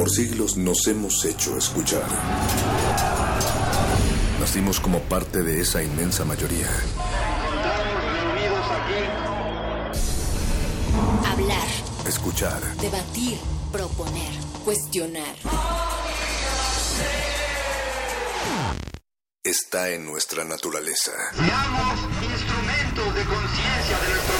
Por siglos nos hemos hecho escuchar. Nacimos como parte de esa inmensa mayoría. Hablar, Escuchar, debatir, proponer, cuestionar. está en nuestra naturaleza. Seamos instrumentos de conciencia de nuestro.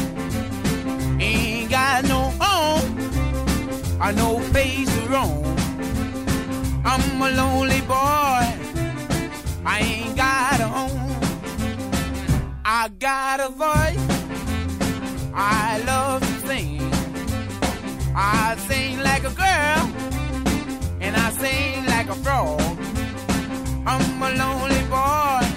got no home or oh, no place to roam. I'm a lonely boy. I ain't got a home. I got a voice. I love to sing. I sing like a girl and I sing like a frog. I'm a lonely boy.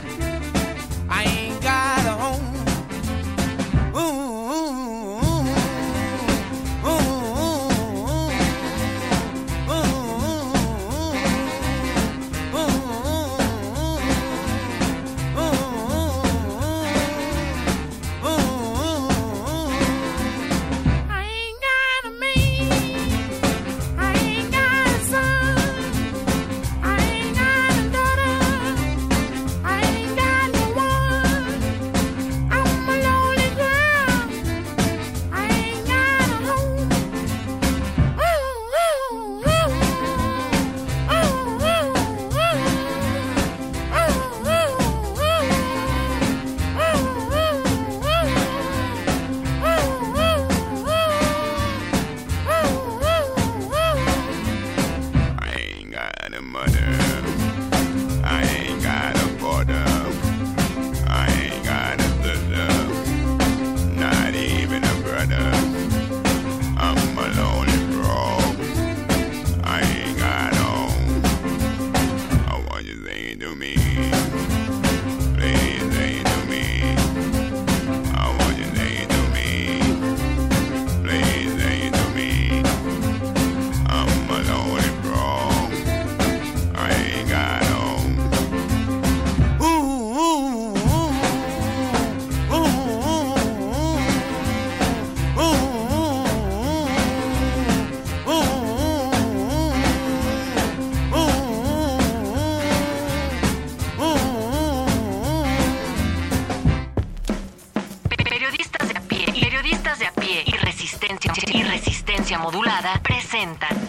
Resistencia modulada presentan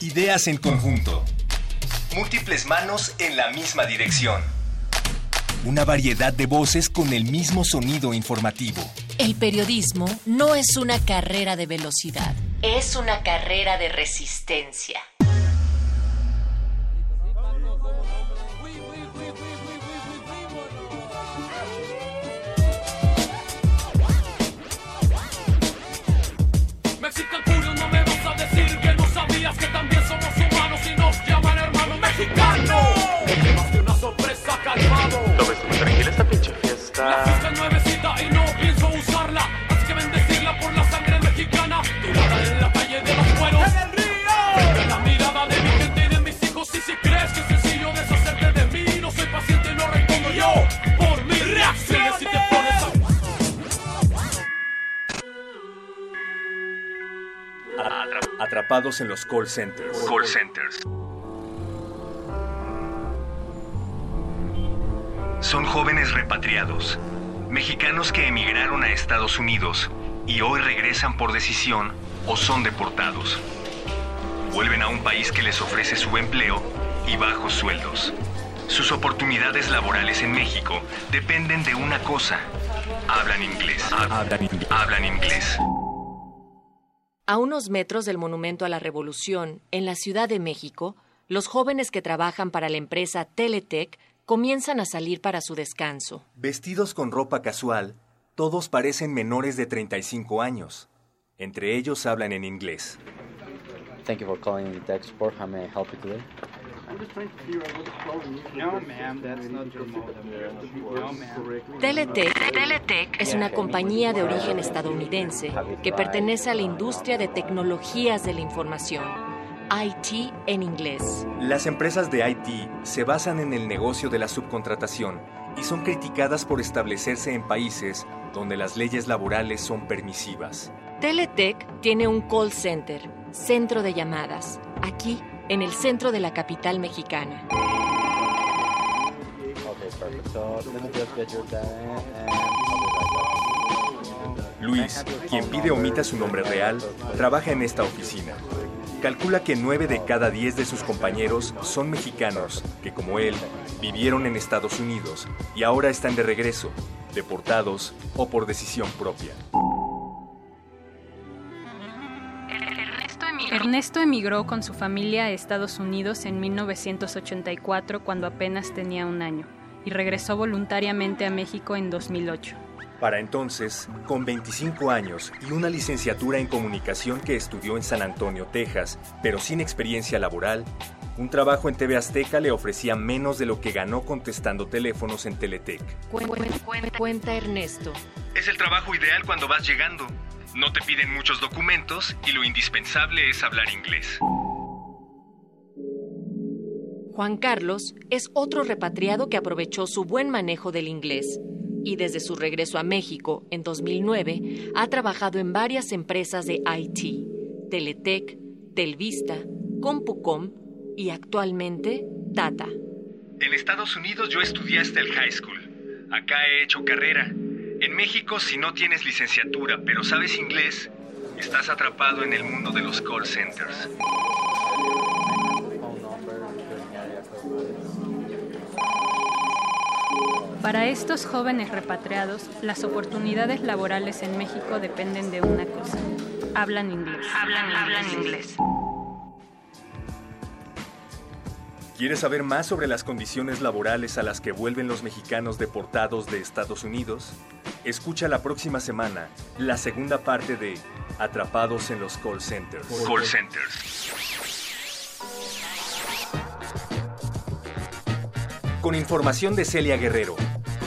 Ideas en conjunto. Múltiples manos en la misma dirección. Una variedad de voces con el mismo sonido informativo. El periodismo no es una carrera de velocidad, es una carrera de resistencia. Tranquila esta pinche La fiesta? fiesta es nuevecita y no pienso usarla. Así que bendecirla por la sangre mexicana. Tirada en la calle de los pueblos. ¡En el río! La mirada de mi gente y de mis hijos. Y si crees que es sencillo deshacerte de mí, no soy paciente y no respondo yo. Por mi reacción. Si te pones a Atra- Atrapados en los call centers. Call centers. Son jóvenes repatriados, mexicanos que emigraron a Estados Unidos y hoy regresan por decisión o son deportados. Vuelven a un país que les ofrece su empleo y bajos sueldos. Sus oportunidades laborales en México dependen de una cosa. Hablan inglés. Hablan inglés. A unos metros del Monumento a la Revolución, en la Ciudad de México, los jóvenes que trabajan para la empresa Teletech comienzan a salir para su descanso. Vestidos con ropa casual, todos parecen menores de 35 años. Entre ellos hablan en inglés. Thank you for calling the tech support. How may I help you today? No, ma'am, that's not your modem. No, ma'am. Teletech, Teletech es una compañía de origen estadounidense que pertenece a la industria de tecnologías de la información, IT en inglés. Las empresas de IT se basan en el negocio de la subcontratación y son criticadas por establecerse en países donde las leyes laborales son permisivas. Teletech tiene un call center, centro de llamadas, aquí en el centro de la capital mexicana. Right back. Luis, quien pide omita su nombre real, trabaja en esta oficina. Calcula que 9 de cada 10 de sus compañeros son mexicanos que, como él, vivieron en Estados Unidos y ahora están de regreso, deportados o por decisión propia. Ernesto emigró con su familia a Estados Unidos en 1984 cuando apenas tenía un año y regresó voluntariamente a México en 2008. Para entonces, con 25 años y una licenciatura en comunicación que estudió en San Antonio, Texas, pero sin experiencia laboral, un trabajo en TV Azteca le ofrecía menos de lo que ganó contestando teléfonos en Teletec. Cuenta Ernesto. Es el trabajo ideal cuando vas llegando. No te piden muchos documentos y lo indispensable es hablar inglés. Juan Carlos es otro repatriado que aprovechó su buen manejo del inglés y desde su regreso a México en 2009 ha trabajado en varias empresas de IT, Teletec, Telvista, Compucom y actualmente Tata. En Estados Unidos yo estudié hasta el high school. Acá he hecho carrera. En México, si no tienes licenciatura pero sabes inglés, estás atrapado en el mundo de los call centers. Para estos jóvenes repatriados, las oportunidades laborales en México dependen de una cosa. Hablan inglés. Hablan, hablan inglés. ¿Quieres saber más sobre las condiciones laborales a las que vuelven los mexicanos deportados de Estados Unidos? Escucha la próxima semana la segunda parte de Atrapados en los Call Centers. Call Centers. Con información de Celia Guerrero.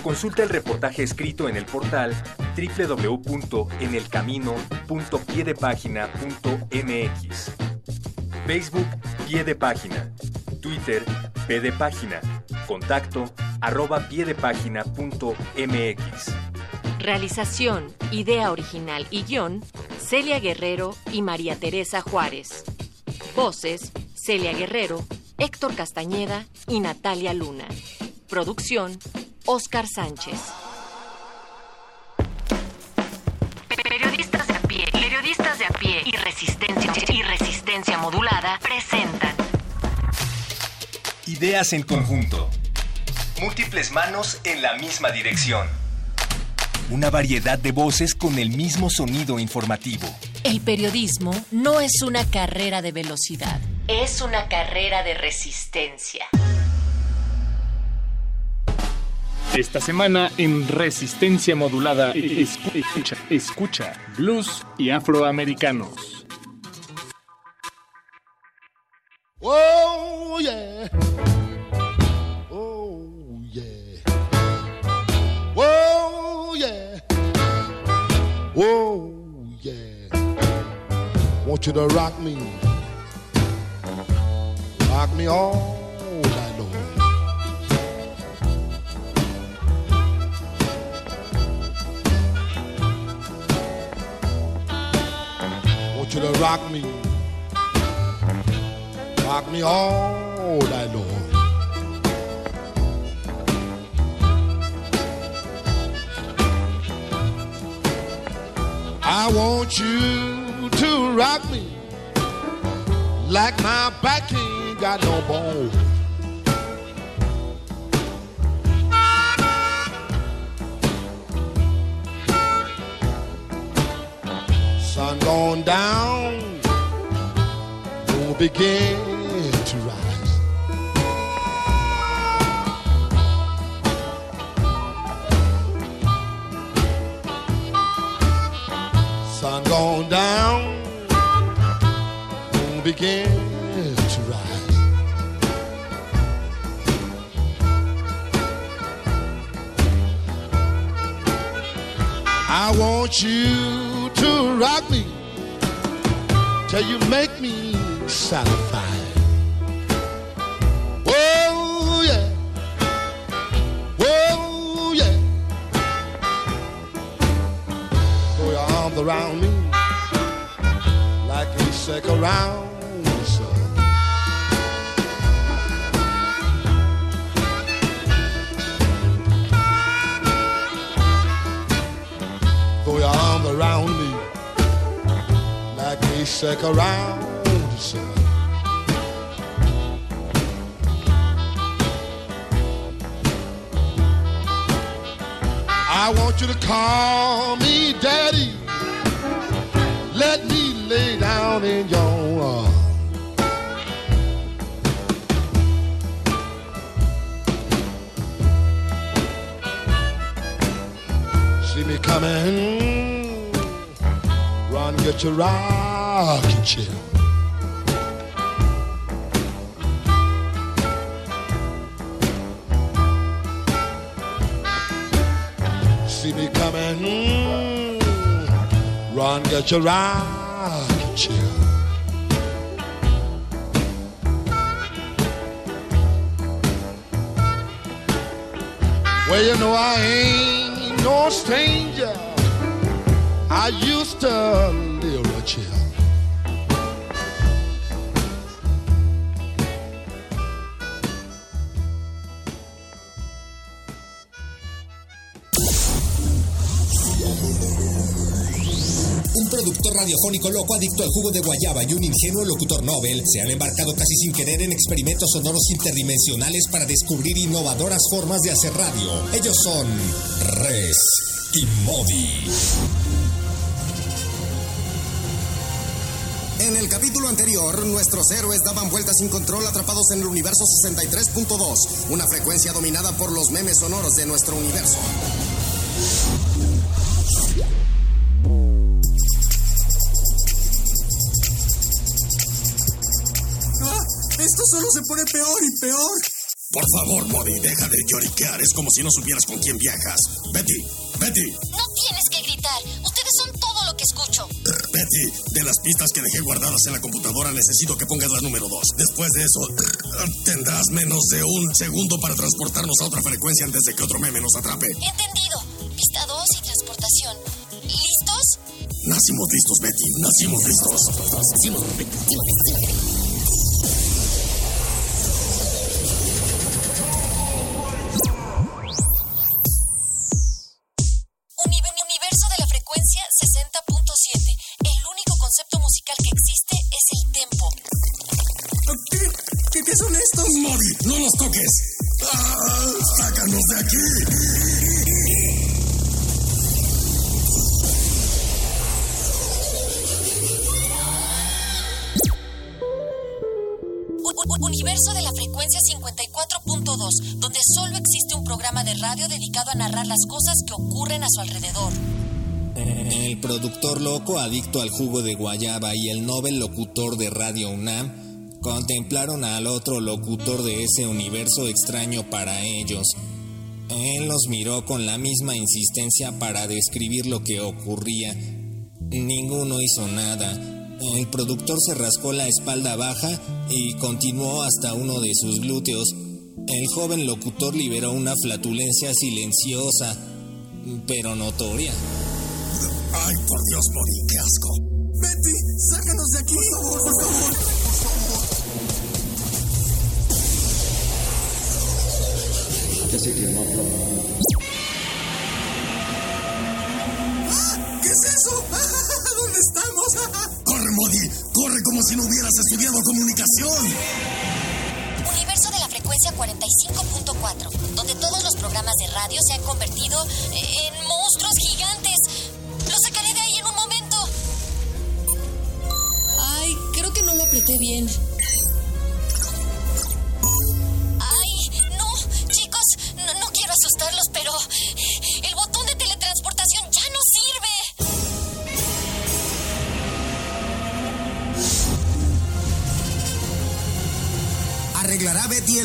Consulta el reportaje escrito en el portal www.enelcamino.piedepagina.mx. Facebook Pie de Página. Twitter P de Página. Contacto arroba piedepagina.mx. Realización, idea original y guion, Celia Guerrero y María Teresa Juárez. Voces, Celia Guerrero, Héctor Castañeda y Natalia Luna. Producción, Oscar Sánchez. Periodistas de a pie, periodistas de a pie y resistencia y resistencia modulada presentan Ideas en conjunto. Múltiples manos en la misma dirección. Una variedad de voces con el mismo sonido informativo. El periodismo no es una carrera de velocidad, es una carrera de resistencia. Esta semana en Resistencia Modulada, escucha, escucha blues y afroamericanos. Oh, yeah. Oh, yeah. Oh, yeah. Oh, yeah. Want you to rock me. Rock me all you to rock me. Rock me all night long. I want you to rock me like my back ain't got no bone. Sun gone down, moon begin to rise. Sun gone down, moon begin to rise. I want you to rock me till you make me satisfied. Oh yeah, oh yeah. Throw your arms around me like a sick around. Throw your arms around me like a sick around sun. I want you to call me daddy. Let me lay down in your arms. See me coming, get your rocking chair. See me coming, hmm. run, get your rocking chair. Well, you know I ain't no stranger. I used to radiofónico loco adicto al jugo de guayaba y un ingenuo locutor Nobel se han embarcado casi sin querer en experimentos sonoros interdimensionales para descubrir innovadoras formas de hacer radio. Ellos son Res y Modi. En el capítulo anterior, nuestros héroes daban vueltas sin control atrapados en el universo 63.2, una frecuencia dominada por los memes sonoros de nuestro universo. Esto solo se pone peor y peor. Por favor, Modi, deja de lloriquear. Es como si no supieras con quién viajas. Betty, Betty, No tienes que gritar. Ustedes son todo lo que escucho. Betty, de las pistas que dejé guardadas en la computadora necesito que pongas la número 2. Después de eso, tendrás menos de un segundo para transportarnos a otra frecuencia antes de que otro meme nos atrape. Entendido. Pista 2 y transportación. ¿Listos? Nacimos listos, Betty, nacimos listos. Uni- 54.2, donde solo existe un programa de radio dedicado a narrar las cosas que ocurren a su alrededor. El productor loco adicto al jugo de guayaba y el Nobel locutor de Radio UNAM contemplaron al otro locutor de ese universo extraño para ellos. Él los miró con la misma insistencia para describir lo que ocurría. Ninguno hizo nada. El productor se rascó la espalda baja y continuó hasta uno de sus glúteos. El joven locutor liberó una flatulencia silenciosa, pero notoria. Ay, por Dios, Mori, qué asco. Betty, sácanos de aquí, por favor, por favor. ¿Qué es eso? ¿Dónde estamos? ¡Corre, Modi! ¡Corre como si no hubieras estudiado comunicación! Frecuencia 45.4, donde todos los programas de radio se han convertido en monstruos gigantes. Lo sacaré de ahí en un momento. Ay, creo que no lo apreté bien.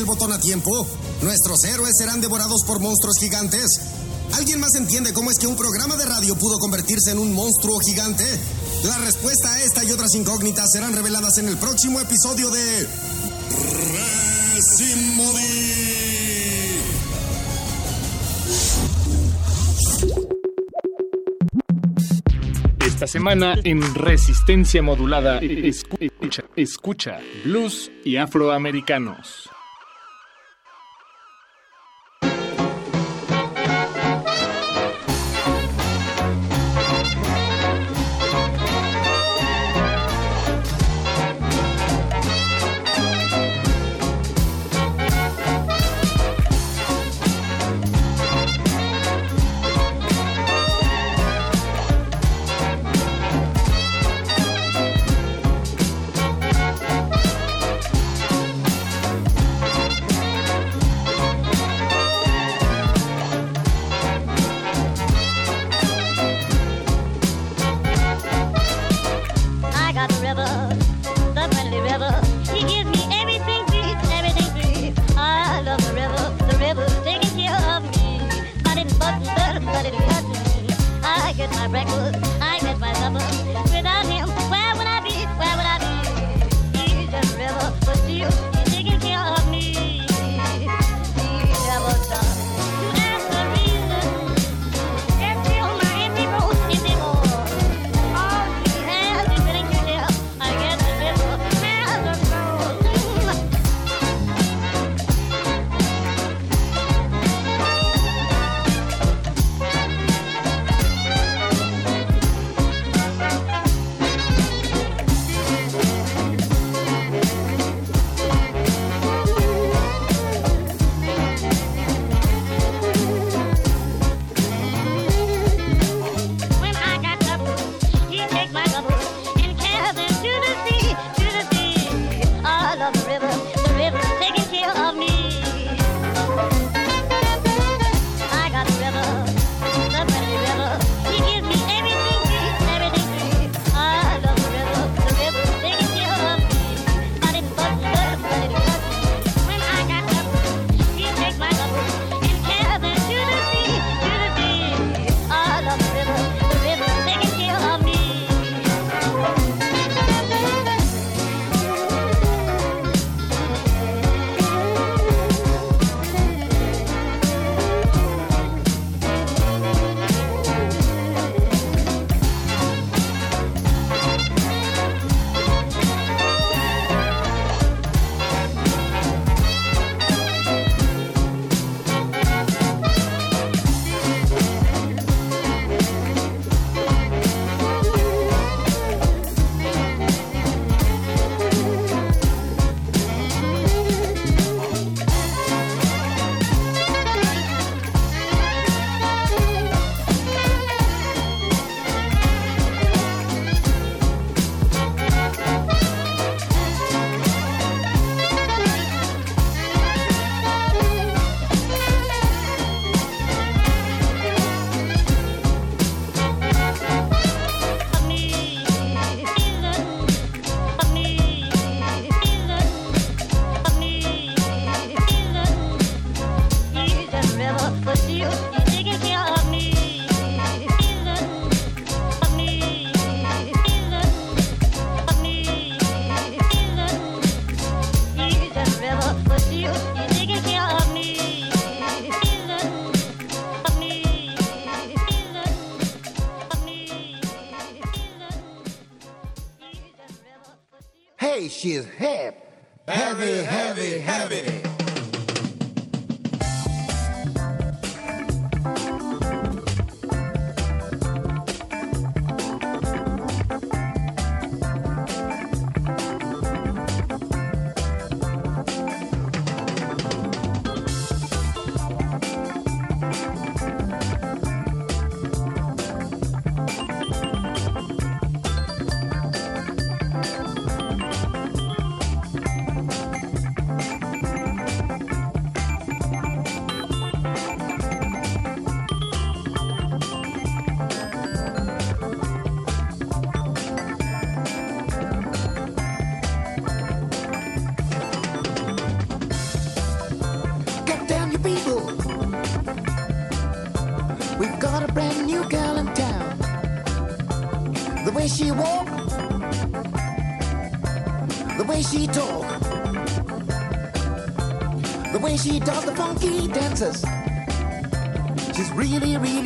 botón a tiempo? ¿Nuestros héroes serán devorados por monstruos gigantes? ¿Alguien más entiende cómo es que un programa de radio pudo convertirse en un monstruo gigante? La respuesta a esta y otras incógnitas serán reveladas en el próximo episodio de... Esta semana en Resistencia Modulada escucha blues y afroamericanos. have Texas. She's really, really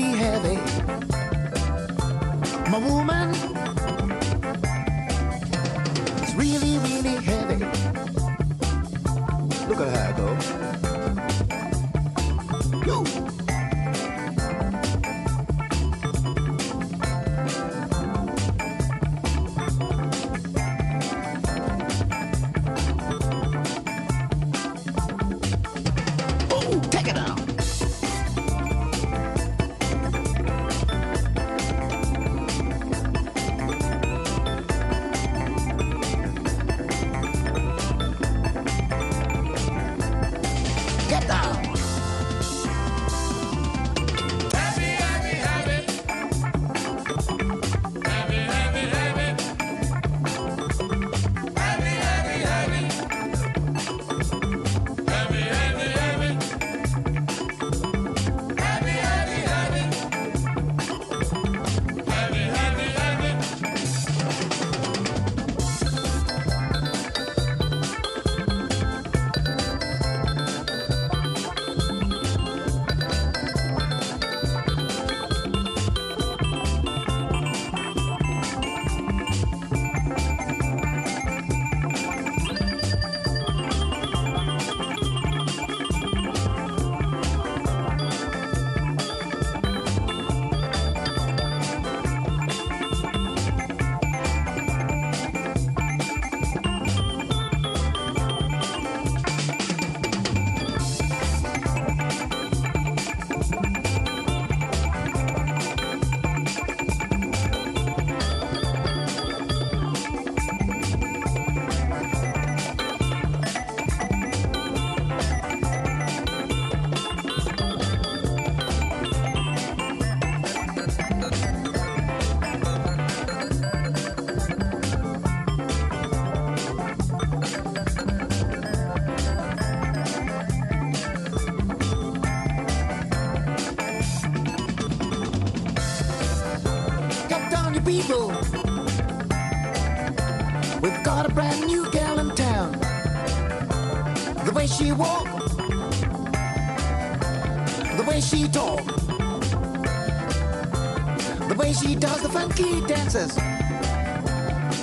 funky dances.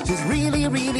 She's really, really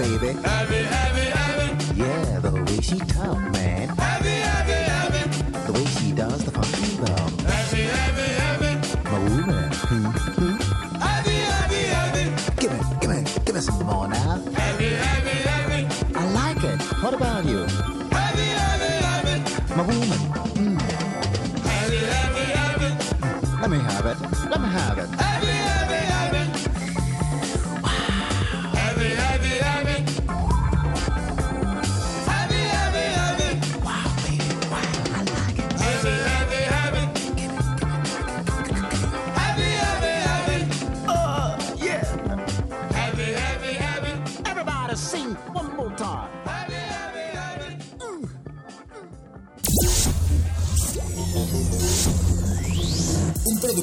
baby. Abby, Abby, Abby. Yeah, the way she talk, man. Abby, Abby, Abby. The way she does the funky bum. Abby, Abby, Abby. My woman. Abby, Abby, Abby. Give me, give me, give me some more now. Abby, Abby, Abby. I like it. What about you?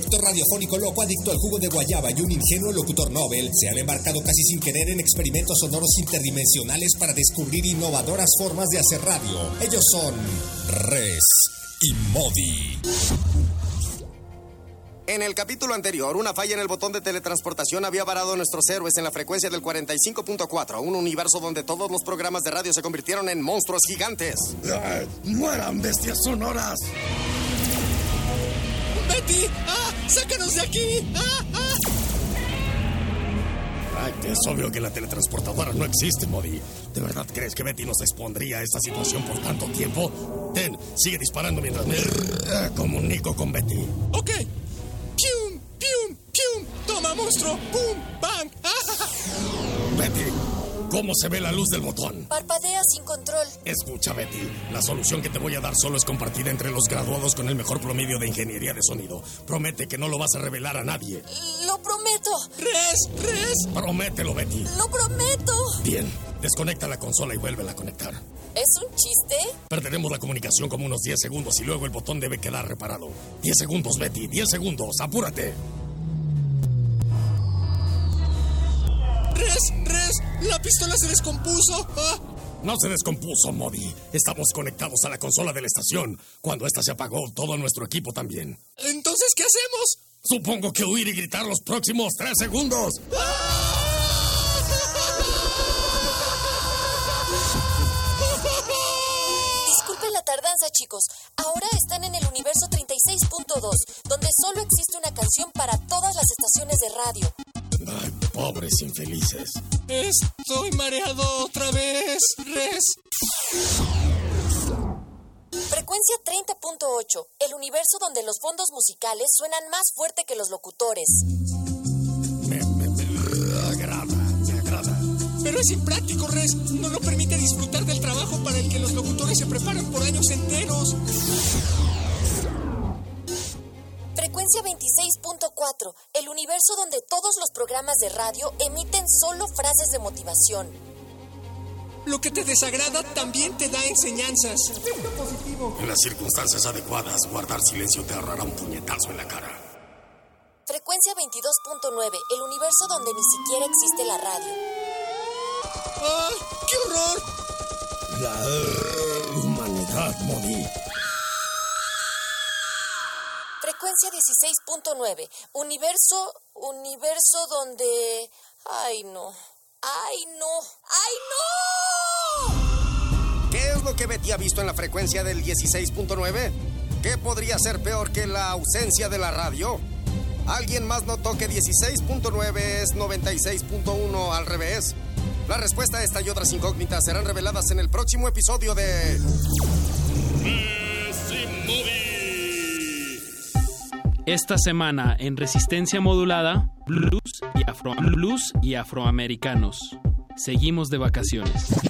Productor radiofónico loco adicto al jugo de guayaba y un ingenuo locutor Nobel se han embarcado casi sin querer en experimentos sonoros interdimensionales para descubrir innovadoras formas de hacer radio. Ellos son Res y Modi. En el capítulo anterior, una falla en el botón de teletransportación había varado a nuestros héroes en la frecuencia del 45.4, un universo donde todos los programas de radio se convirtieron en monstruos gigantes. ¡Mueran bestias sonoras! ¡Betty! ¡Ah! ¡Sácanos de aquí! ¡Ah! ¡Ah! Ay, es obvio que la teletransportadora no existe, Modi. ¿De verdad crees que Betty nos expondría a esta situación por tanto tiempo? Ten, sigue disparando mientras me comunico con Betty. Ok. ¡Pium! ¡Pium! ¡Pium! ¡Toma, monstruo! ¡Pum! ¡Bang! ¡Ah! Betty, ¿cómo se ve la luz del botón? Parpadea sin control. Escucha, Betty, la solución que te voy a dar solo es compartida entre los graduados con el mejor promedio de ingeniería de sonido. Promete que no lo vas a revelar a nadie. Lo prometo. ¡Res! ¡Res! Promételo, Betty. Lo prometo. Bien, desconecta la consola y vuélvela a conectar. ¿Es un chiste? Perderemos la comunicación como unos 10 segundos y luego el botón debe quedar reparado. 10 segundos, Betty, 10 segundos, apúrate. ¡Res! ¡Res! ¡La pistola se descompuso! ¡Ah! No se descompuso, Modi. Estamos conectados a la consola de la estación. Cuando esta se apagó, todo nuestro equipo también. Entonces, ¿qué hacemos? Supongo que huir y gritar los próximos 3 segundos. Disculpen la tardanza, chicos. Ahora están en el universo 36.2, donde solo existe una canción para todas las estaciones de radio. Ay, pobres infelices. Estoy mareado otra vez. ¡Res! Frecuencia 30.8, el universo donde los fondos musicales suenan más fuerte que los locutores. Me, me, me agrada, me agrada. Pero es impráctico, Res. No nos permite disfrutar del trabajo para el que los locutores se preparan por años enteros. Frecuencia 26.4, el universo donde todos los programas de radio emiten solo frases de motivación. Lo que te desagrada también te da enseñanzas. En las circunstancias adecuadas, guardar silencio te ahorrará un puñetazo en la cara. Frecuencia 22.9, el universo donde ni siquiera existe la radio. ¡Ah! ¡Qué horror! La humanidad, Modi. Frecuencia 16.9, universo, universo donde... Ay, no. ¡Ay, no! ¡Ay, no! ¿Qué es lo que Betty ha visto en la frecuencia del 16.9? ¿Qué podría ser peor que la ausencia de la radio? ¿Alguien más notó que 16.9 es 96.1 al revés? La respuesta a esta y otras incógnitas serán reveladas en el próximo episodio de... Esta semana en Resistencia Modulada, blues y, y afroamericanos. Seguimos de vacaciones.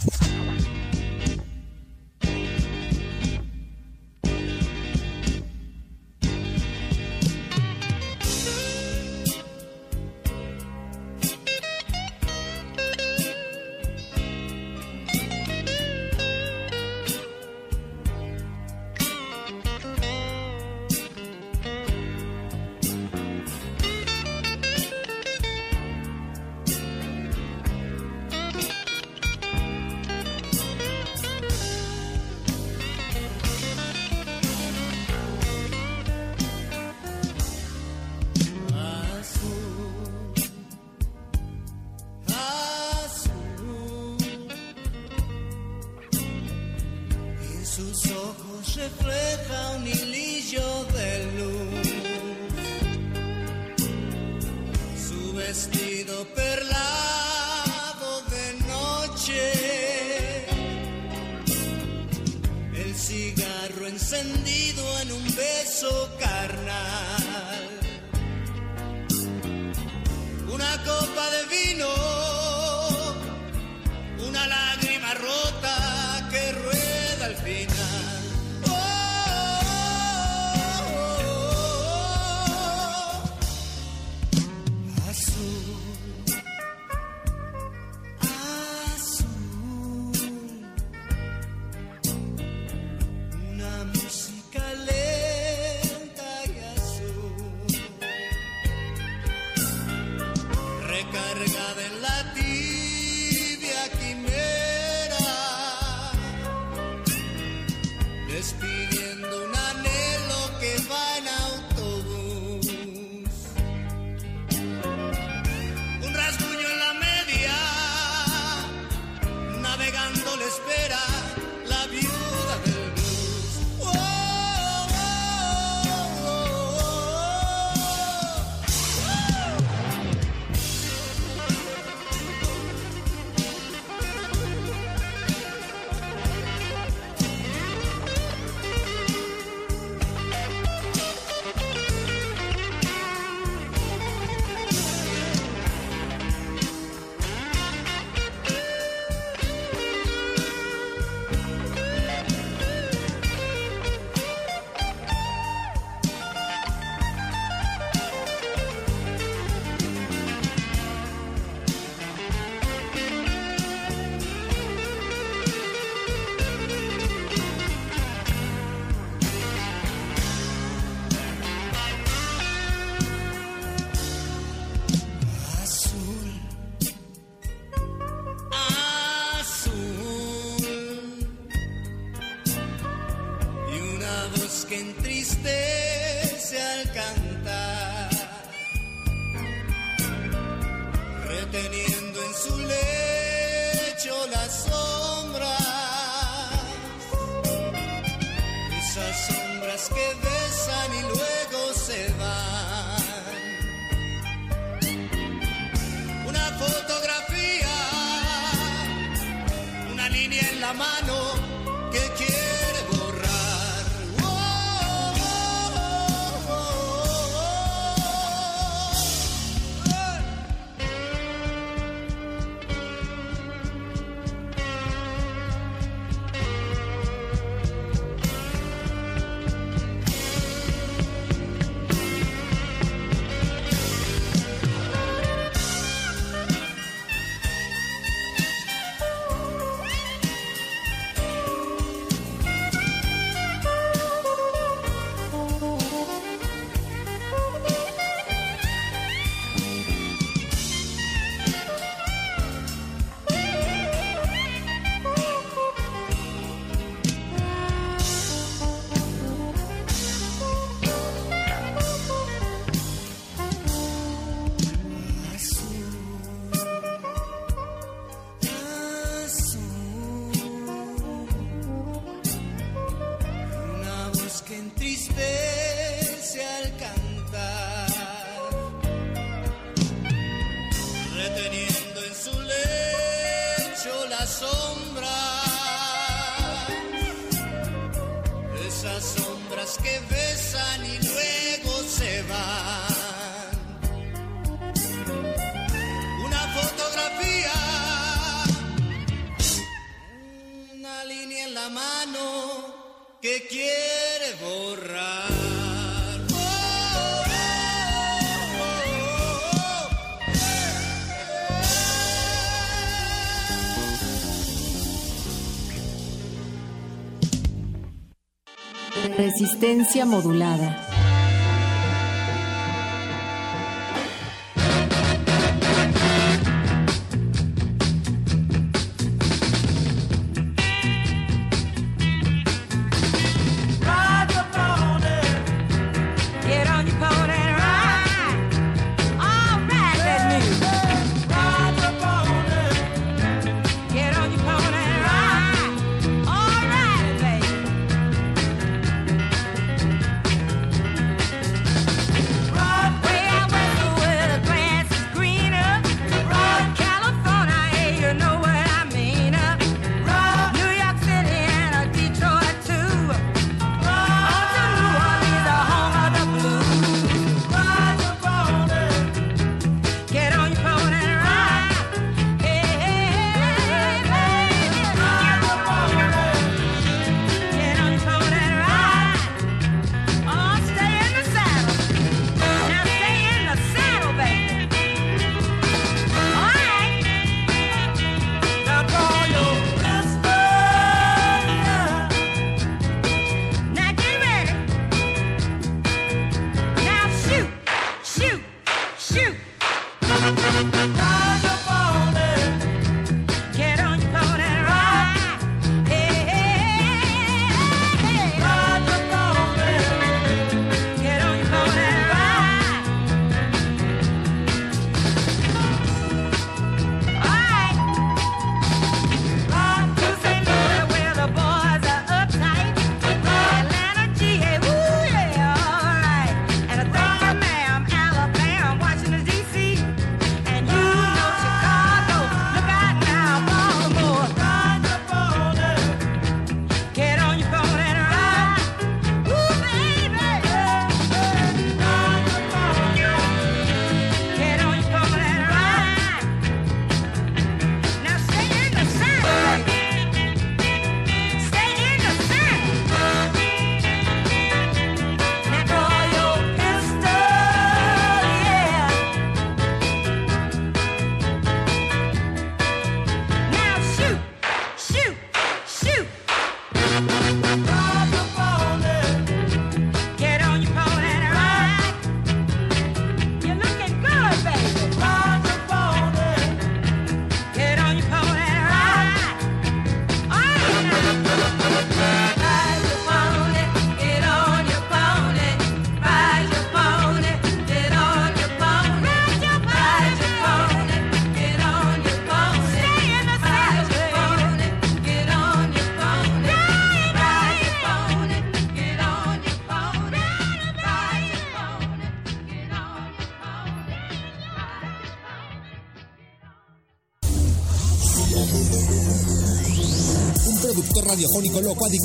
Resistencia modulada.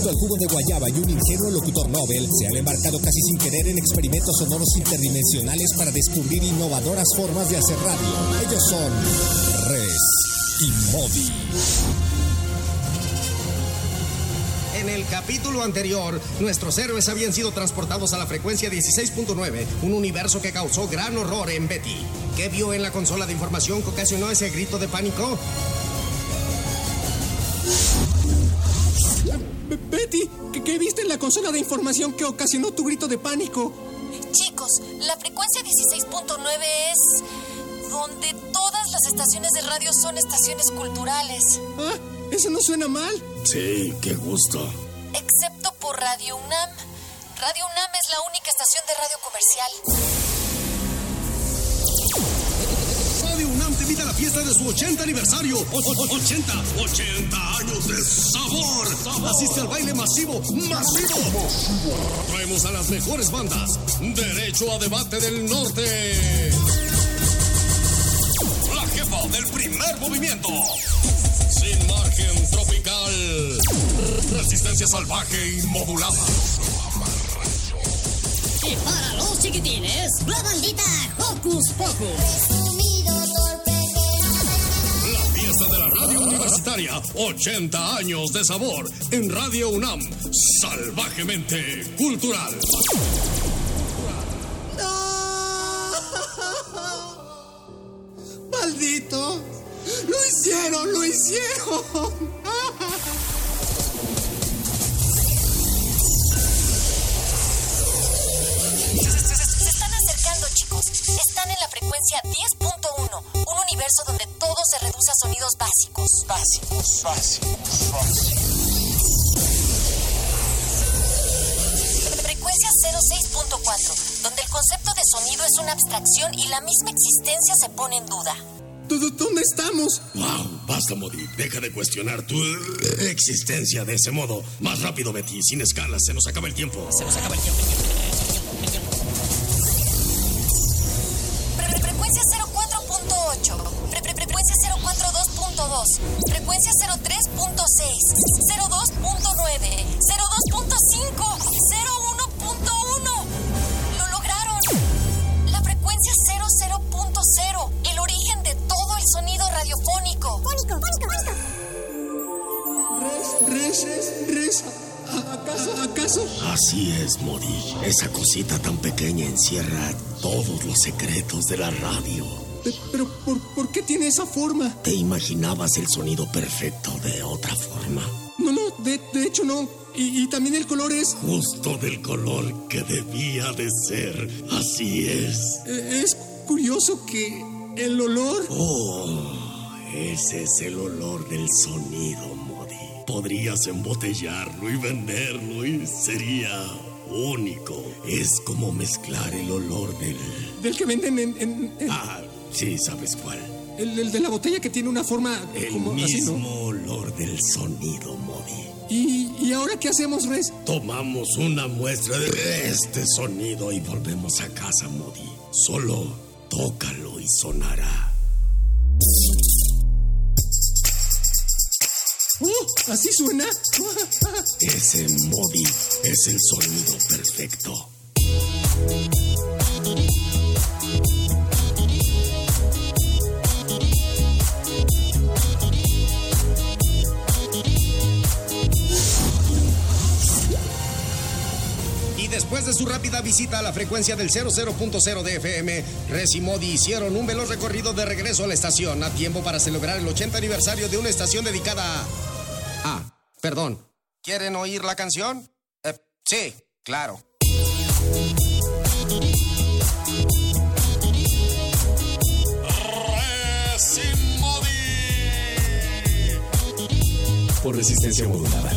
Adicto al jugo de guayaba y un ingenuo locutor Nobel se han embarcado casi sin querer en experimentos sonoros interdimensionales para descubrir innovadoras formas de hacer radio. Ellos son Res y Modi. En el capítulo anterior, nuestros héroes habían sido transportados a la frecuencia 16.9, un universo que causó gran horror en Betty. ¿Qué vio en la consola de información que ocasionó ese grito de pánico? Viste en la consola de información que ocasionó tu grito de pánico? Chicos, la frecuencia 16.9 es donde todas las estaciones de radio son estaciones culturales, Ah, eso no suena mal. Sí, qué gusto. 80 aniversario. O- o- 80, 80 años de sabor. Asiste al baile masivo, masivo. Traemos a las mejores bandas. Derecho a debate del norte. La jefa del primer movimiento. Sin margen tropical. Resistencia salvaje y modulada. Y para los chiquitines, la bandita Hocus Pocus. Universitaria, 80 años de sabor, en Radio UNAM, salvajemente cultural. Una abstracción y la misma existencia se pone en duda. ¿Dó- dó- ¿Dónde estamos? Wow, basta, Modi. Deja de cuestionar tu existencia de ese modo. Más rápido, Betty, sin escalas. Se nos acaba el tiempo. Se nos acaba el tiempo. Fre- fre- Frecuencia 04.8, fre- fre- frecuencia 042.2, frecuencia 03.6, 02.9, 02.5, radiofónico. Fónico, fónico, Res, res, res. ¿A- ¿Acaso, acaso? Así es, Modi. Esa cosita tan pequeña encierra todos los secretos de la radio. Pe- Pero, ¿por, por qué tiene esa forma? ¿Te imaginabas el sonido perfecto de otra forma? No, no, de, de hecho no. Y, y también el color es... Justo del color que debía de ser. Así es. eh, Es curioso que el olor... Oh, ese es el olor del sonido, Modi. Podrías embotellarlo y venderlo y sería único. Es como mezclar el olor del... Del que venden en... en- en- Ah, sí, ¿sabes cuál? el, el de la botella que tiene una forma El como así, mismo ¿no? olor del sonido, Modi. ¿Y, ¿Y ahora qué hacemos, Res? Tomamos una muestra de este sonido y volvemos a casa, Modi. Solo tócalo y sonará. Uh, ¿Así suena? Ese Modi es el sonido perfecto. Después de su rápida visita a la frecuencia del 00.0 de FM, Res y Modi hicieron un veloz recorrido de regreso a la estación a tiempo para celebrar el 80 aniversario de una estación dedicada a... Ah, perdón. ¿Quieren oír la canción? Eh, sí, claro. Por resistencia modulada.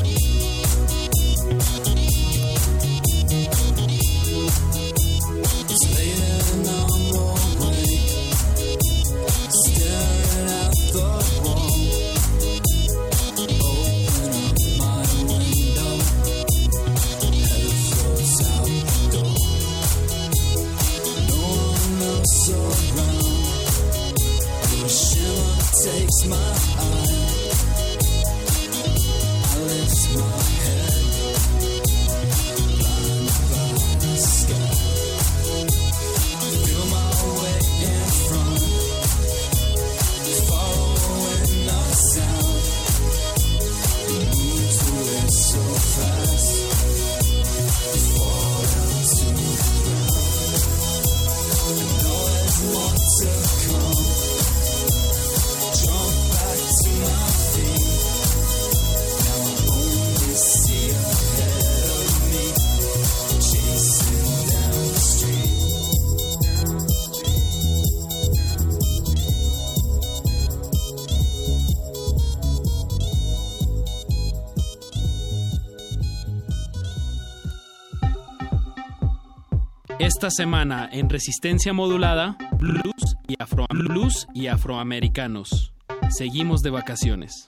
esta semana en Resistencia Modulada, blues y, afro, blues y afroamericanos. Seguimos de vacaciones.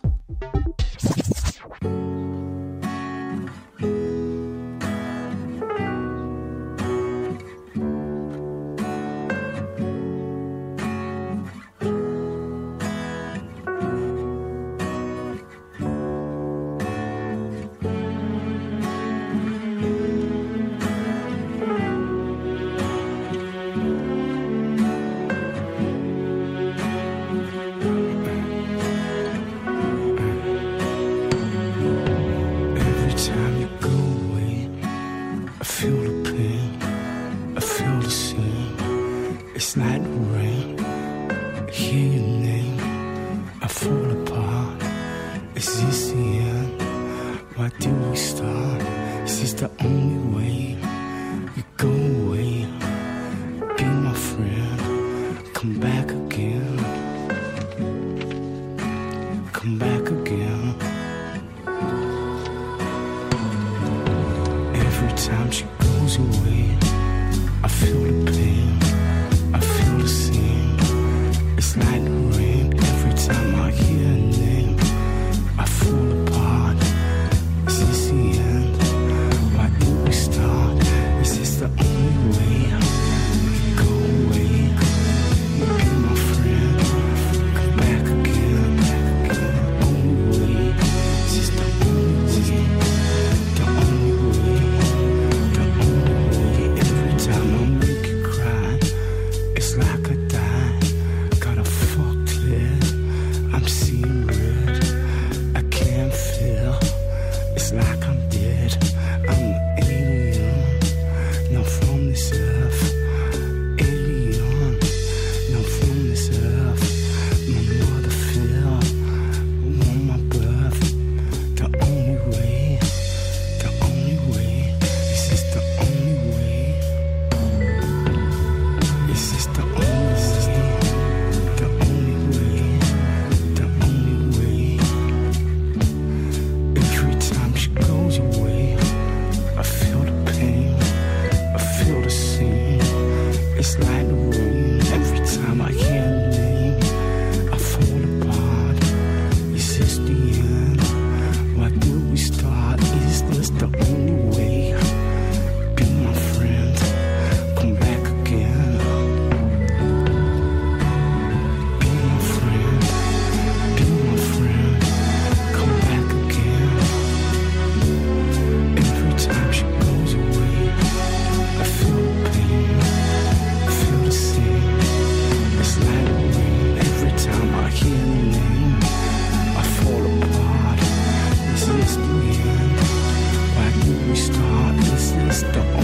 Pasto.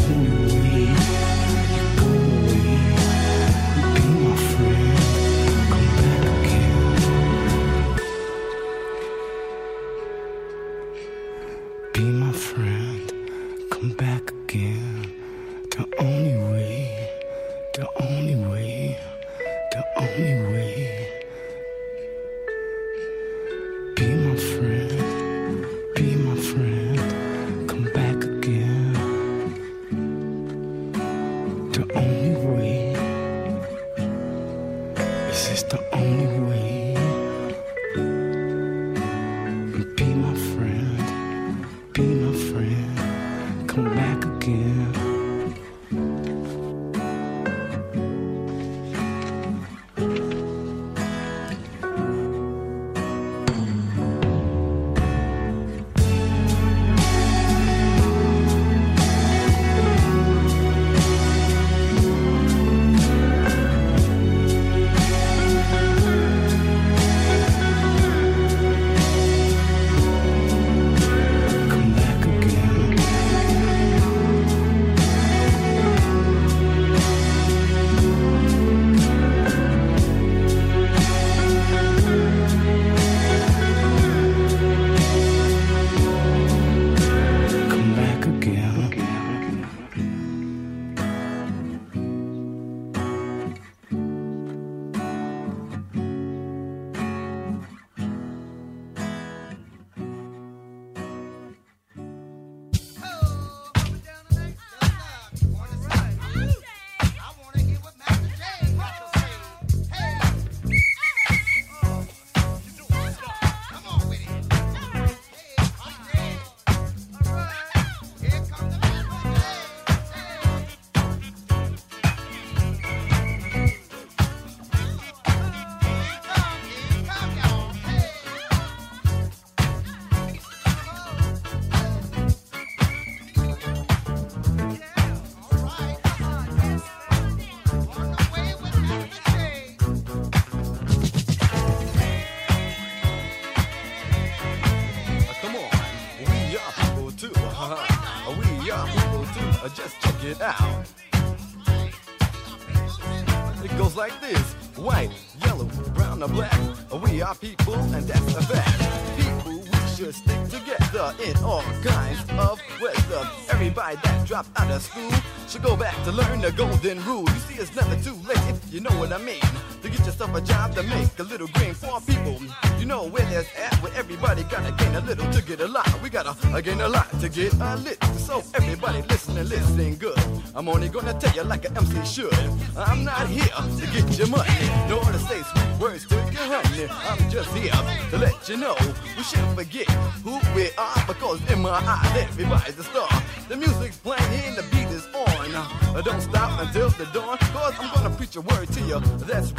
Gonna tell you like an MC should. I'm not here to get your money, nor to say sweet words to your honey. I'm just here to let you know we shouldn't forget who we are because in my eyes everybody's a star. The music's playing, the beat is on. Don't stop until the dawn, cause I'm gonna preach a word to you. That's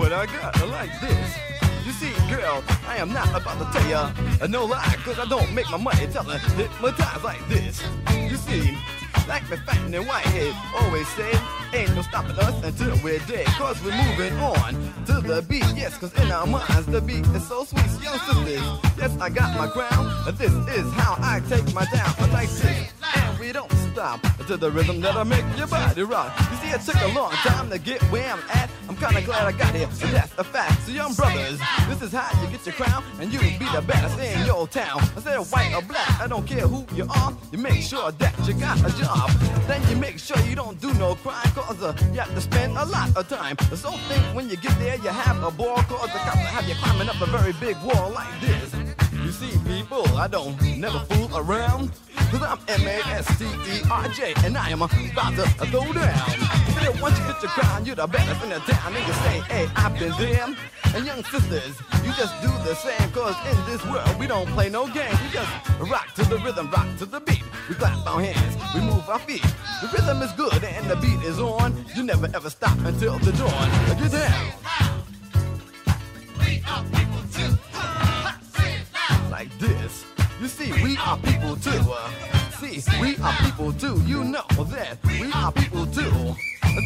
what I got like this. You see, girl, I am not about to tell ya a no lie, cause I don't make my money telling hypnotize like this. You see, like me fighting in Whitehead always say, ain't no stopping us until we're dead, cause we're moving on to the beat. Yes, cause in our minds the beat is so sweet. Young sisters, yes, I got my crown. This is how I take my down I like this. And we don't stop to the rhythm that'll make your body rock. You see, it took a long time to get where I'm at. Kinda glad I got here, that's a fact. So, young brothers, this is how you get your crown, and you be the best in your town. I said white or black, I don't care who you are. You make sure that you got a job. Then you make sure you don't do no crime, cause uh, you have to spend a lot of time. So, think when you get there, you have a ball, cause the cops will have you climbing up a very big wall like this. You see, people, I don't never fool around. Cause I'm M-A-S-T-E-R-J and I am about to throw down. Still, once you get your crown, you're the best in the town. You say, hey, I've been there. And young sisters, you just do the same. Cause in this world, we don't play no games. We just rock to the rhythm, rock to the beat. We clap our hands, we move our feet. The rhythm is good and the beat is on. You never ever stop until the dawn. Get down. Like this. You see, we are people too. See, we are people too. You know that we are people too.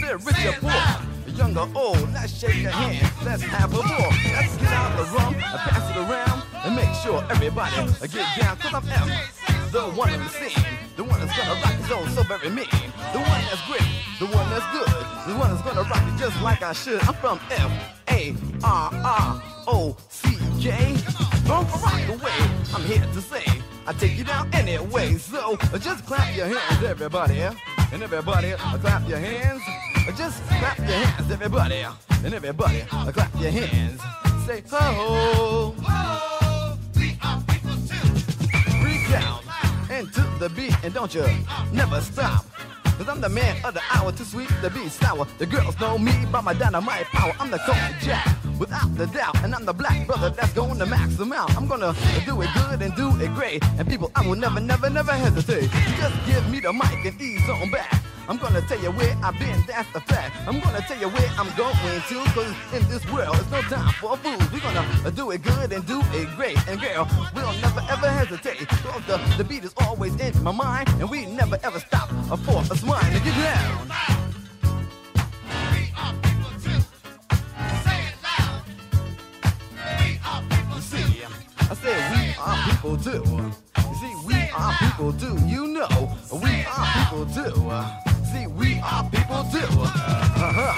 They're rich or poor, young or old. Let's shake a hand. Let's have a ball. Let's get out the rum and pass it around and make sure everybody get down. Cause I'm M, the one in the scene. The one that's gonna rock his own so very mean. The one that's great. The one that's good. The one that's gonna rock it just like I should. I'm from F A R R O C K. From Rockaway, I'm here to say I take you down anyway. So just clap your hands, everybody, and everybody clap your hands. Just clap your hands, everybody, and everybody clap your hands. Say ho. Breathe down into the beat, and don't you never stop. Cause I'm the man of the hour, too sweet to be sour. The girls know me by my dynamite power. I'm the cold jack, without the doubt. And I'm the black brother that's going to max them out. I'm gonna do it good and do it great. And people, I will never, never, never hesitate. Just give me the mic and ease on back. I'm gonna tell you where I've been, that's the fact. I'm gonna tell you where I'm going to, cause in this world, it's no time for fools. We're gonna do it good and do it great. And girl, we'll never ever hesitate. Cause the, the beat is always in my mind, and we never ever stop a smile to get down. I said we are people too. You see, we are people too. You know, we are people too. See, we are people too. Uh-huh.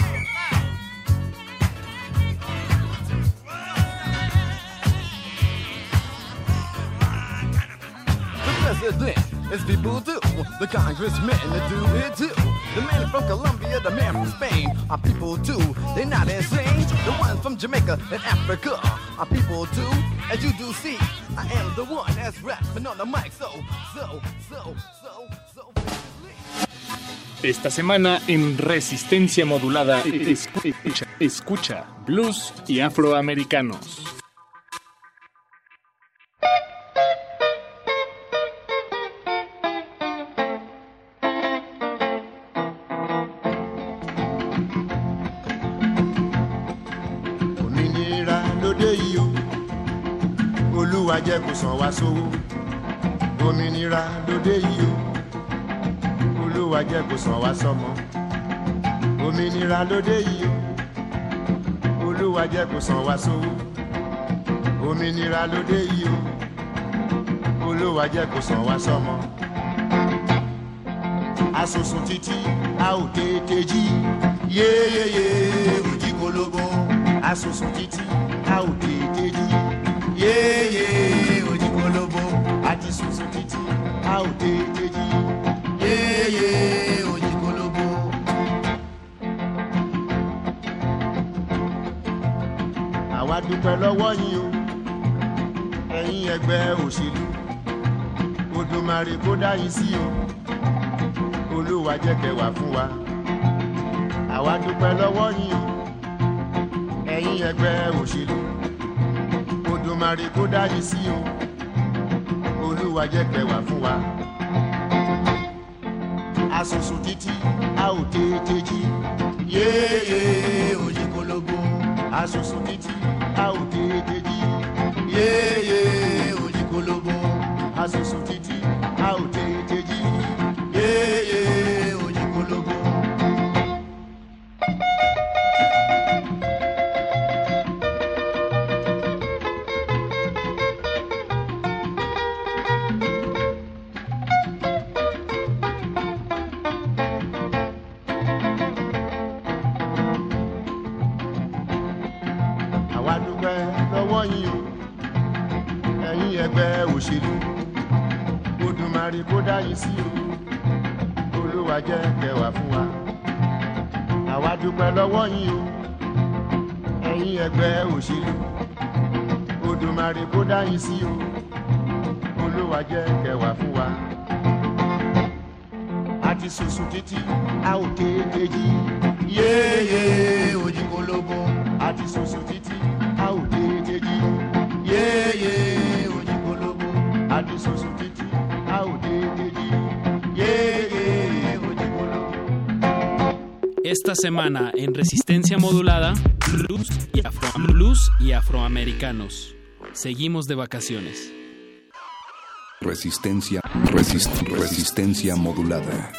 The president is people too. The congressmen do it too. The man from Colombia, the man from Spain are people too. They're not insane. The ones from Jamaica and Africa are people too. As you do see, I am the one that's rapping on the mic. So, so, so, so. Esta semana en Resistencia Modulada, escucha, escucha blues y afroamericanos. òmìnira lóde yìí o olúwa jẹ́ kó san wá sówó òmìnira lóde yìí o olúwa jẹ́ kó san wá sọ́mọ. Òmìnira lóde yìí o. Olúwa jẹ́ kó san wá sówó. Òmìnira lóde yìí o. Olúwa jẹ́ kó san wá sọ́mọ. Asosun títí a ò tètè jí. Yéyéyé òjì kólóbó. Asosun títí a ò tètè jí. Yéyé dúpẹ́ lọ́wọ́ yín o. Ẹ̀yin ẹgbẹ́ òṣèlú odùmarè kó dá yín sí o. Olúwa jẹ́ kẹwàá fún wa. Àwa dúpẹ́ lọ́wọ́ yín o. Ẹ̀yin ẹgbẹ́ òṣèlú odùmarè kó dá yín sí o. Olúwa jẹ́ kẹwàá fún wa. Asosun títí a ò tètè jí. Yéyé òjì kólóbó asosun títí a ò tètè jí. Òjì kólóbó asosun títí semana en Resistencia Modulada, blues y, afroamericanos. Seguimos de vacaciones. Resistencia, resist- resistencia modulada.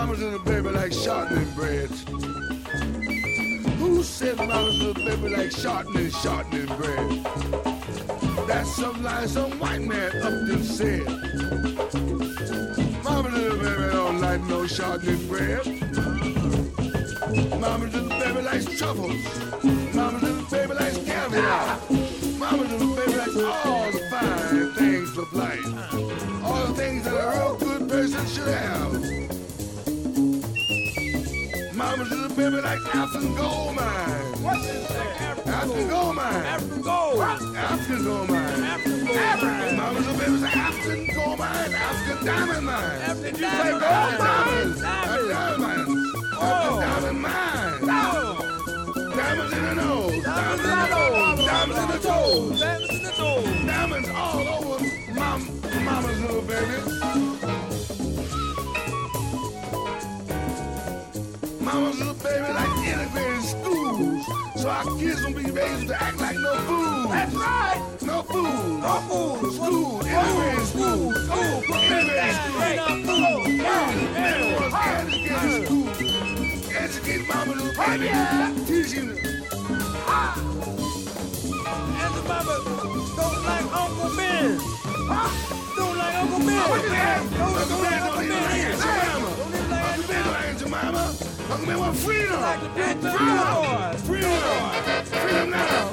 Mama's little baby like shortening bread? Who said mama's little baby like shortening, shortening bread? That's some lie some white man up there said. Mama's little baby don't like no shortening bread. Mama's little baby likes truffles. Mama's little baby likes caviar. Mama's little baby likes all the fine things of life. All the things that a real good person should have. Baby likes African gold mine. What's this African gold mine. African gold. African gold mine. African gold mine. Mama's little baby likes African gold mine. African diamond mine. African diamond mine. Diamonds. African diamond mine. Oh. African diamond mine. Diamonds in the nose. Diamonds in the nose. Diamonds in the toes. Diamonds in the toes. Diamonds all over mom, mama's little baby. Our kids gonna be raised to act like no fools. That's right. No fools. No fools. School. Everywhere in school. School. Everywhere in school. Everyone's got to get to school. Educate mama and baby. Yeah. Teaching them. And the mama don't like Uncle Ben. Huh? Don't like Uncle Ben. Uncle Ben don't even like Aunt Jemima. Uncle Ben don't like Aunt Jemima. Hungry with freedom! Freedom! Freedom! Freedom now!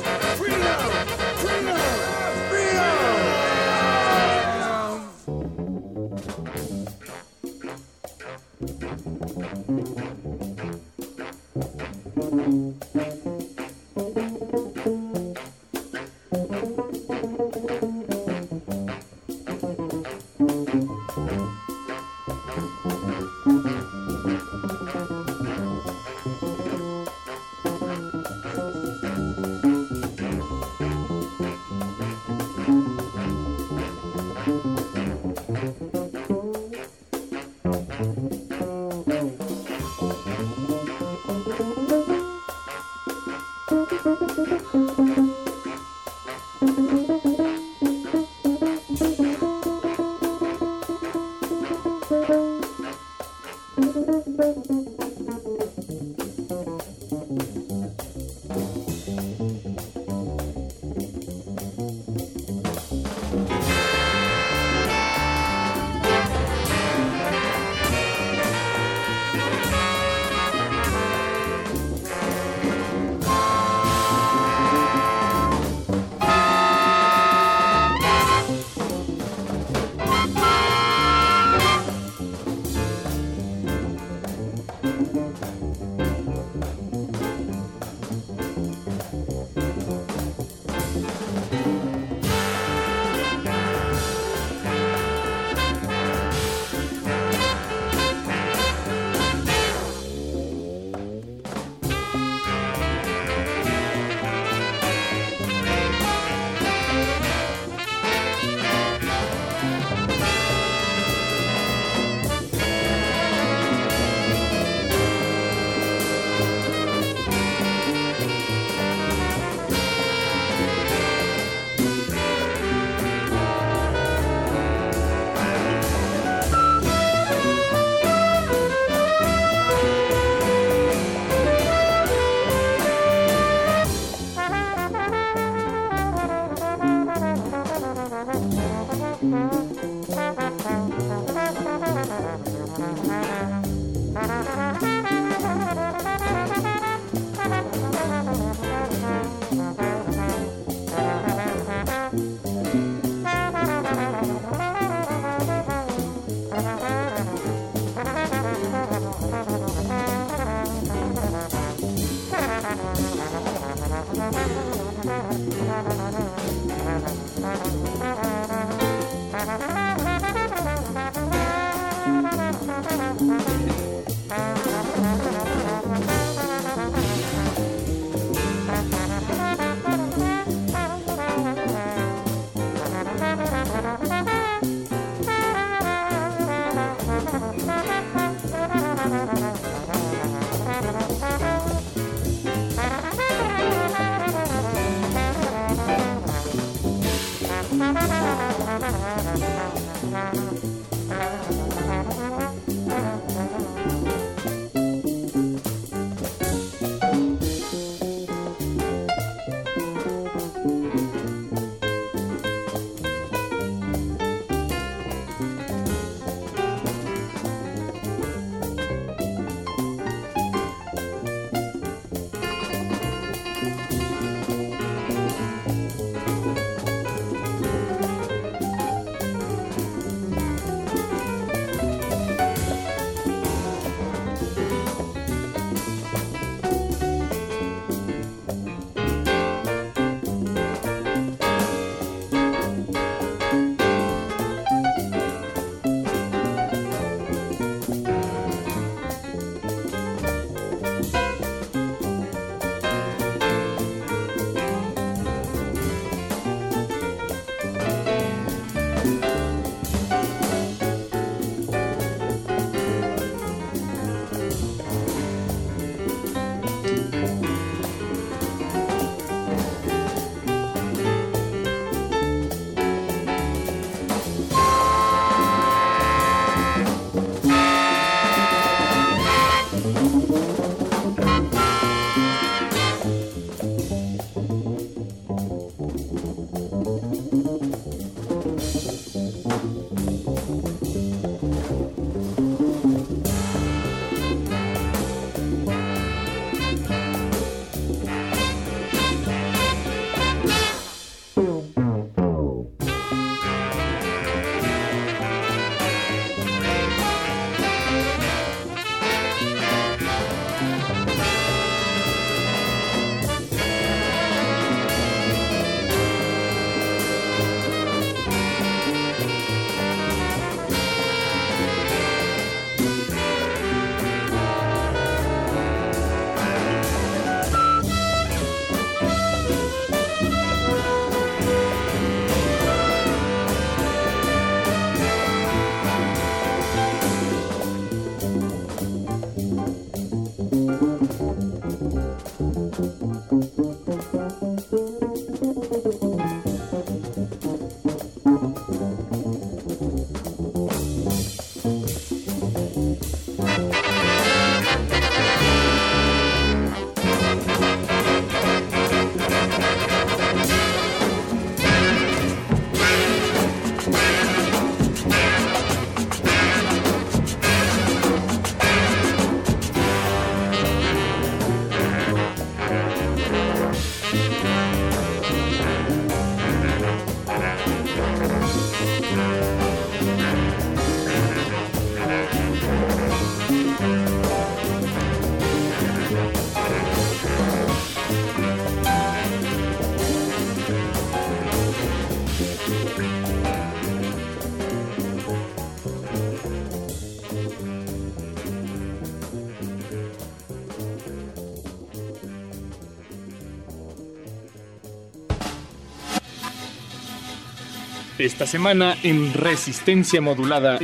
Esta semana en Resistencia Modulada,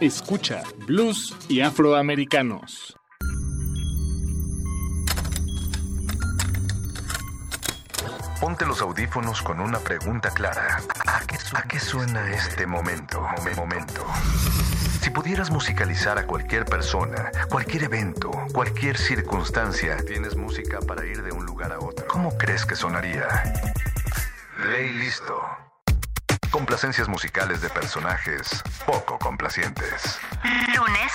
escucha, blues y afroamericanos. Ponte los audífonos con una pregunta clara. ¿A qué, suena este momento? Momen- Momento. Si pudieras musicalizar a cualquier persona, cualquier evento, cualquier circunstancia, tienes música para ir de un lugar a otro. ¿Cómo crees que sonaría? Ley listo. Complacencias musicales de personajes poco complacientes. Lunes,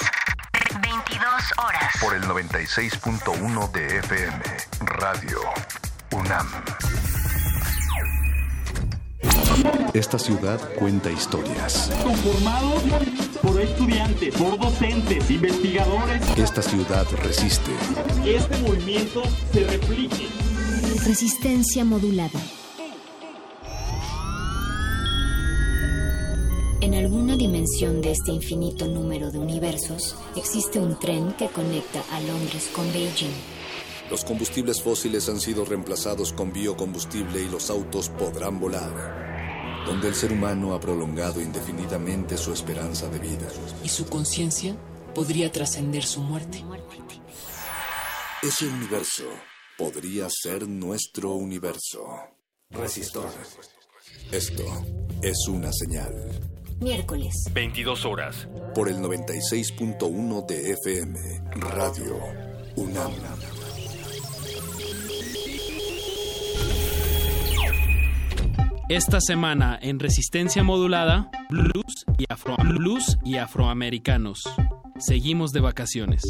22 horas. Por el 96.1 de FM, Radio UNAM. Esta ciudad cuenta historias. Conformados por estudiantes, por docentes, investigadores. Esta ciudad resiste. Que este movimiento se replique. Resistencia modulada. De este infinito número de universos, existe un tren que conecta a Londres con Beijing. Los combustibles fósiles han sido reemplazados con biocombustible y los autos podrán volar. Donde el ser humano ha prolongado indefinidamente su esperanza de vida. Y su conciencia podría trascender su muerte. Ese universo podría ser nuestro universo. Resistor. Esto es una señal. Miércoles, 22 horas. Por el 96.1 de FM, Radio UNAM. Esta semana en Resistencia Modulada, blues y, afro blues y afroamericanos. Seguimos de vacaciones.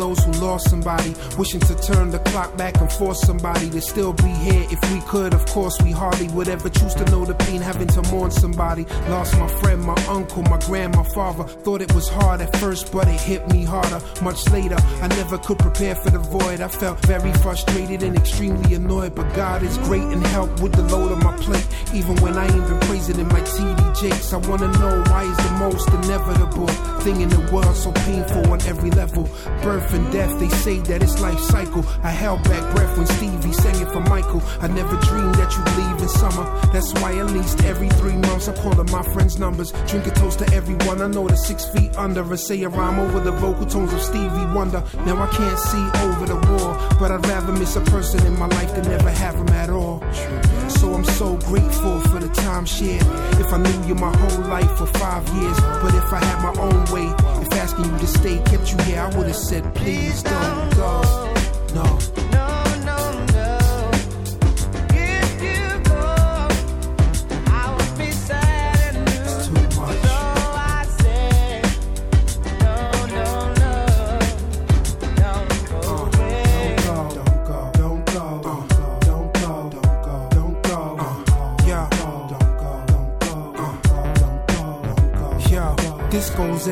Those who lost somebody, wishing to turn the clock back and force somebody to still be here. If we could, of course, we hardly would ever choose to know the pain having to mourn somebody. Lost my friend, my uncle, my grandma, father. Thought it was hard at first, but it hit me harder. Much later, I never could prepare for the void. I felt very frustrated and extremely annoyed, but God is great and helped with the load on my plate. Even when I ain't been praising in my TD Jakes, I wanna know why is the most inevitable thing in the world so painful on every level. Birth and death, they say that it's life cycle. I held back breath when Stevie sang it for Michael. I never dreamed that you'd leave in summer. That's why at least every three months I call up my friends' numbers. Drink a toast to everyone I know that's six feet under and say a rhyme over the vocal tones of Stevie Wonder. Now I can't see over the wall, but I'd rather miss a person in my life than never have them at all. So I'm so grateful for the time shared. If I knew you my whole life for five years, but if I had my own way, asking you to stay kept you here, I would have said, please don't go.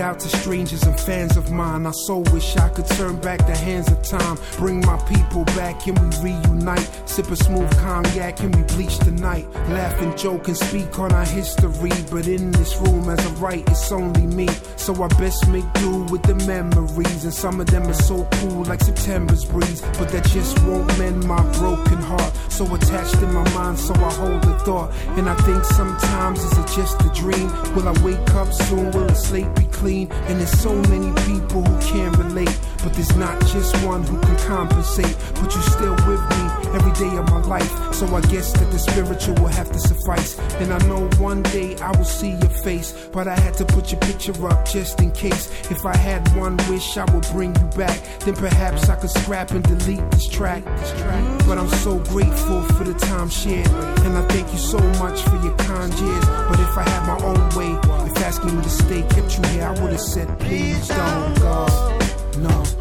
Out to strangers and fans of mine. I so wish I could turn back the hands of time. Bring my people back, can we reunite? Sip a smooth cognac, can we bleach the night? Laugh and joke and speak on our history. But in this room, as I write, it's only me. So I best make do with the memories. And some of them are so cool, like September's breeze. But that just won't mend my broken heart. So attached in my mind, so I hold the thought. And I think sometimes, is it just a dream? Will I wake up soon? Will the slate be clean? And there's so many people who can't relate. But there's not just one who can compensate. But you're still with me every day of my life. So I guess that the spiritual will have to suffice. And I know one day I will see your face. But I had to put your picture up just in case. If I had one wish, I would bring you back. Then perhaps I could scrap and delete this track. But I'm so grateful for the time shared. And I thank you so much for your kind years. But if I had my own asking you to stay kept you here, I would have said, please don't go. No.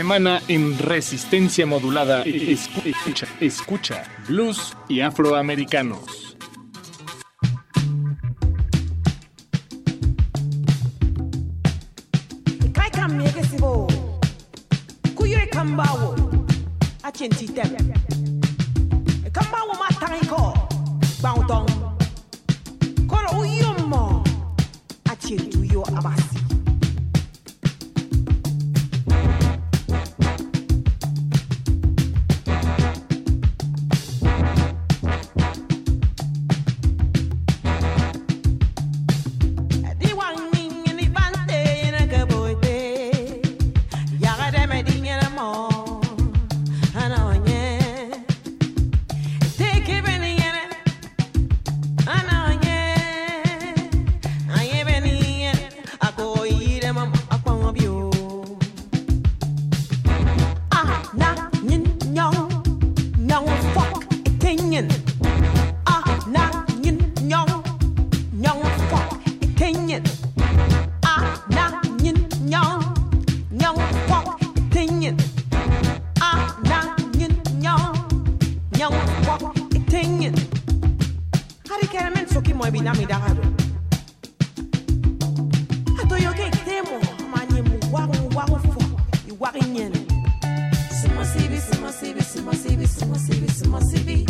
Semana en Resistencia Modulada, escucha, escucha blues y afroamericanos. mueve na mirada. Ato yo que temo, manye mu waru waru fo, i warinyen. Sumasibi, sumasibi, sumasibi, sumasibi, sumasibi.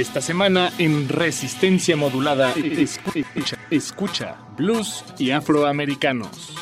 Esta semana en Resistencia Modulada escucha, blues y afroamericanos.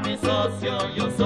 mi socio, yo soy.